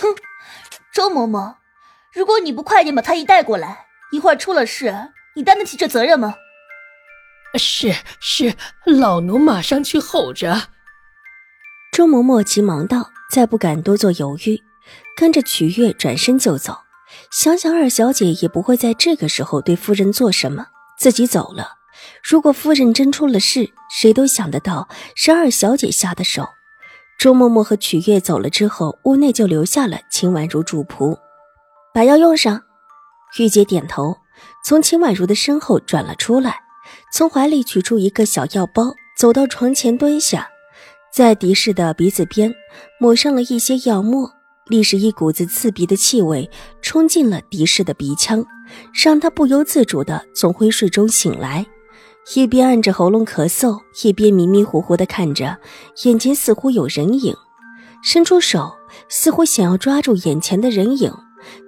哼，周嬷嬷，如果你不快点把太医带过来，一会儿出了事，你担得起这责任吗？是是，老奴马上去候着。周嬷嬷急忙道，再不敢多做犹豫，跟着曲月转身就走。想想二小姐也不会在这个时候对夫人做什么，自己走了。如果夫人真出了事，谁都想得到是二小姐下的手。周嬷嬷和曲月走了之后，屋内就留下了秦婉如主仆，把药用上。玉洁点头，从秦婉如的身后转了出来，从怀里取出一个小药包，走到床前蹲下，在狄氏的鼻子边抹上了一些药沫，立时一股子刺鼻的气味冲进了狄氏的鼻腔，让他不由自主地从昏睡中醒来。一边按着喉咙咳嗽，一边迷迷糊糊的看着眼前，似乎有人影，伸出手，似乎想要抓住眼前的人影，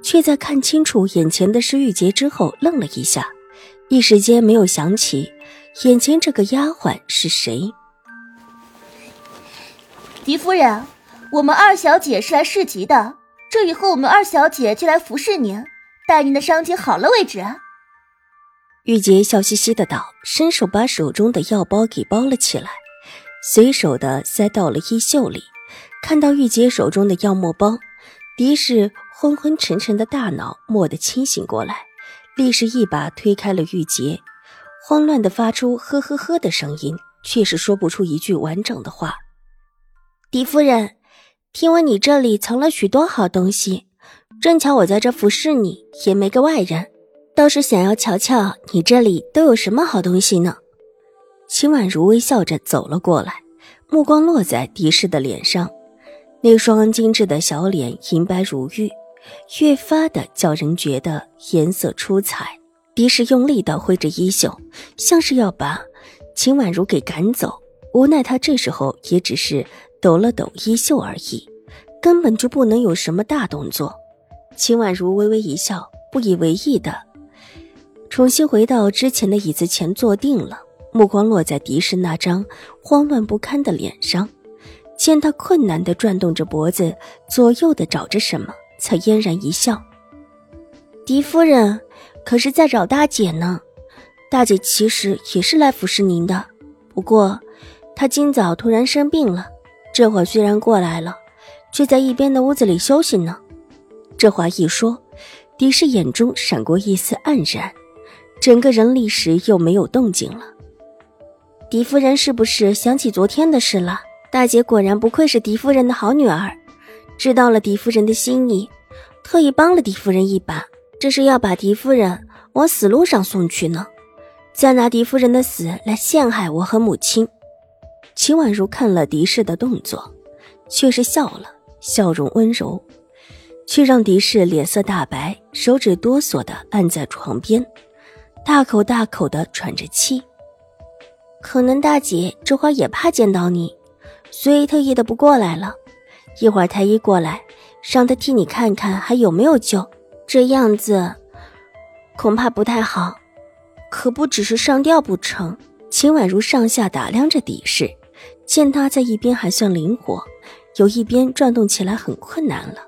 却在看清楚眼前的是玉洁之后，愣了一下，一时间没有想起眼前这个丫鬟是谁。狄夫人，我们二小姐是来市集的，这以后我们二小姐就来服侍您，待您的伤情好了为止。玉洁笑嘻嘻的道，伸手把手中的药包给包了起来，随手的塞到了衣袖里。看到玉洁手中的药沫包，狄氏昏昏沉沉的大脑蓦地清醒过来，立时一把推开了玉洁，慌乱的发出呵呵呵的声音，却是说不出一句完整的话。狄夫人，听闻你这里藏了许多好东西，正巧我在这服侍你，也没个外人。倒是想要瞧瞧你这里都有什么好东西呢？秦婉如微笑着走了过来，目光落在狄氏的脸上，那双精致的小脸银白如玉，越发的叫人觉得颜色出彩。狄氏用力的挥着衣袖，像是要把秦婉如给赶走，无奈他这时候也只是抖了抖衣袖而已，根本就不能有什么大动作。秦婉如微微一笑，不以为意的。重新回到之前的椅子前坐定了，目光落在狄氏那张慌乱不堪的脸上，见他困难地转动着脖子，左右的找着什么，才嫣然一笑：“狄夫人，可是在找大姐呢？大姐其实也是来服侍您的，不过她今早突然生病了，这会儿虽然过来了，却在一边的屋子里休息呢。”这话一说，狄氏眼中闪过一丝黯然。整个人立时又没有动静了。狄夫人是不是想起昨天的事了？大姐果然不愧是狄夫人的好女儿，知道了狄夫人的心意，特意帮了狄夫人一把，这是要把狄夫人往死路上送去呢，再拿狄夫人的死来陷害我和母亲。秦婉如看了狄氏的动作，却是笑了，笑容温柔，却让狄氏脸色大白，手指哆嗦的按在床边。大口大口的喘着气，可能大姐这会儿也怕见到你，所以特意的不过来了。一会儿太医过来，让他替你看看还有没有救。这样子恐怕不太好，可不只是上吊不成。秦婉如上下打量着狄氏，见他在一边还算灵活，有一边转动起来很困难了，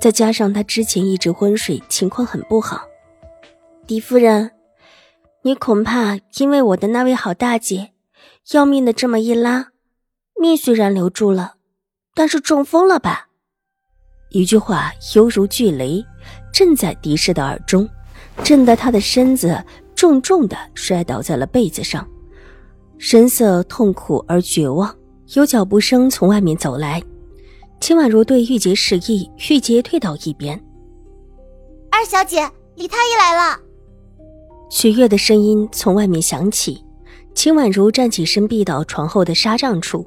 再加上他之前一直昏睡，情况很不好。狄夫人。你恐怕因为我的那位好大姐要命的这么一拉，命虽然留住了，但是中风了吧？一句话犹如巨雷，震在狄氏的耳中，震得他的身子重重的摔倒在了被子上，神色痛苦而绝望。有脚步声从外面走来，秦婉如对玉洁示意，玉洁退到一边。二小姐，李太医来了。许月的声音从外面响起，秦婉如站起身，避到床后的纱帐处。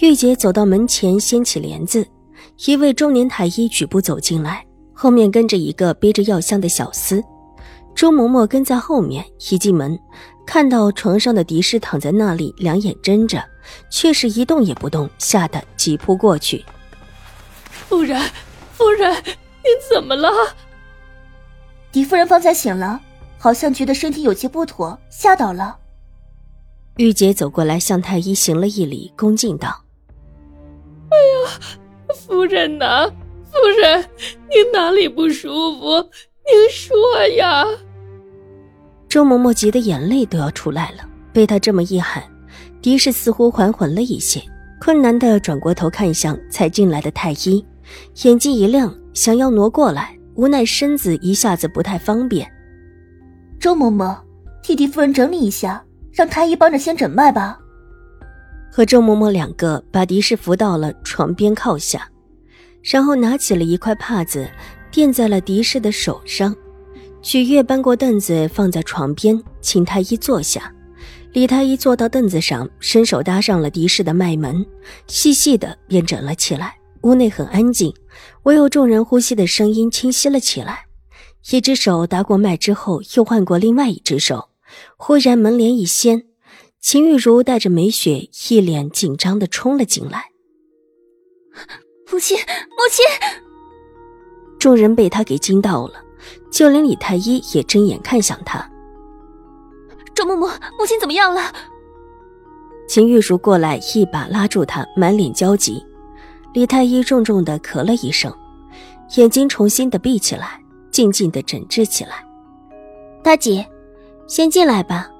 玉洁走到门前，掀起帘子，一位中年太医举步走进来，后面跟着一个背着药箱的小厮。周嬷嬷跟在后面，一进门，看到床上的狄氏躺在那里，两眼睁着，却是一动也不动，吓得急扑过去。夫人，夫人，您怎么了？狄夫人方才醒了，好像觉得身体有些不妥，吓倒了。玉洁走过来，向太医行了一礼，恭敬道：“哎呀，夫人呐，夫人，您哪里不舒服？您说呀。”周嬷嬷急得眼泪都要出来了，被他这么一喊，狄氏似乎缓缓了一些，困难的转过头看向才进来的太医，眼睛一亮，想要挪过来，无奈身子一下子不太方便。周嬷嬷，替狄夫人整理一下。让太医帮着先诊脉吧。和周嬷嬷两个把狄氏扶到了床边靠下，然后拿起了一块帕子垫在了狄氏的手上。许月搬过凳子放在床边，请太医坐下。李太医坐到凳子上，伸手搭上了狄氏的脉门，细细的便诊了起来。屋内很安静，唯有众人呼吸的声音清晰了起来。一只手搭过脉之后，又换过另外一只手。忽然门帘一掀，秦玉茹带着梅雪，一脸紧张的冲了进来。母亲，母亲！众人被他给惊到了，就连李太医也睁眼看向他。周嬷嬷，母亲怎么样了？秦玉茹过来，一把拉住他，满脸焦急。李太医重重的咳了一声，眼睛重新的闭起来，静静的诊治起来。大姐。先进来吧，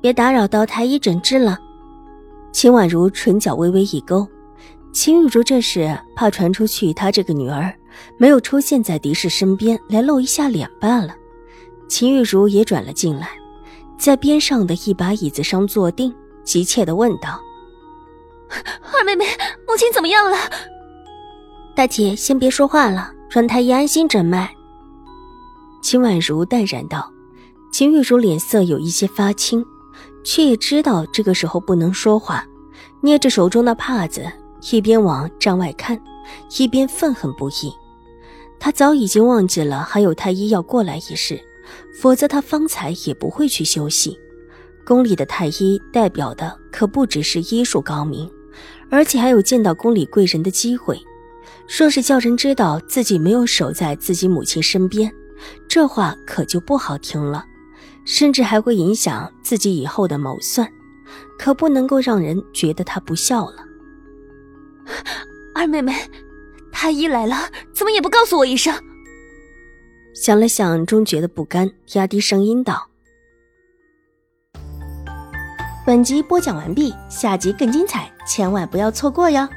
别打扰到太医诊治了。秦婉如唇角微微一勾，秦玉茹这是怕传出去她这个女儿没有出现在狄氏身边，来露一下脸罢了。秦玉茹也转了进来，在边上的一把椅子上坐定，急切的问道：“二妹妹，母亲怎么样了？”大姐先别说话了，让太医安心诊脉。秦婉如淡然道。秦玉茹脸色有一些发青，却也知道这个时候不能说话，捏着手中的帕子，一边往帐外看，一边愤恨不已。他早已经忘记了还有太医要过来一事，否则他方才也不会去休息。宫里的太医代表的可不只是医术高明，而且还有见到宫里贵人的机会。若是叫人知道自己没有守在自己母亲身边，这话可就不好听了。甚至还会影响自己以后的谋算，可不能够让人觉得他不孝了。二妹妹，太医来了，怎么也不告诉我一声？想了想，终觉得不甘，压低声音道：“本集播讲完毕，下集更精彩，千万不要错过哟。”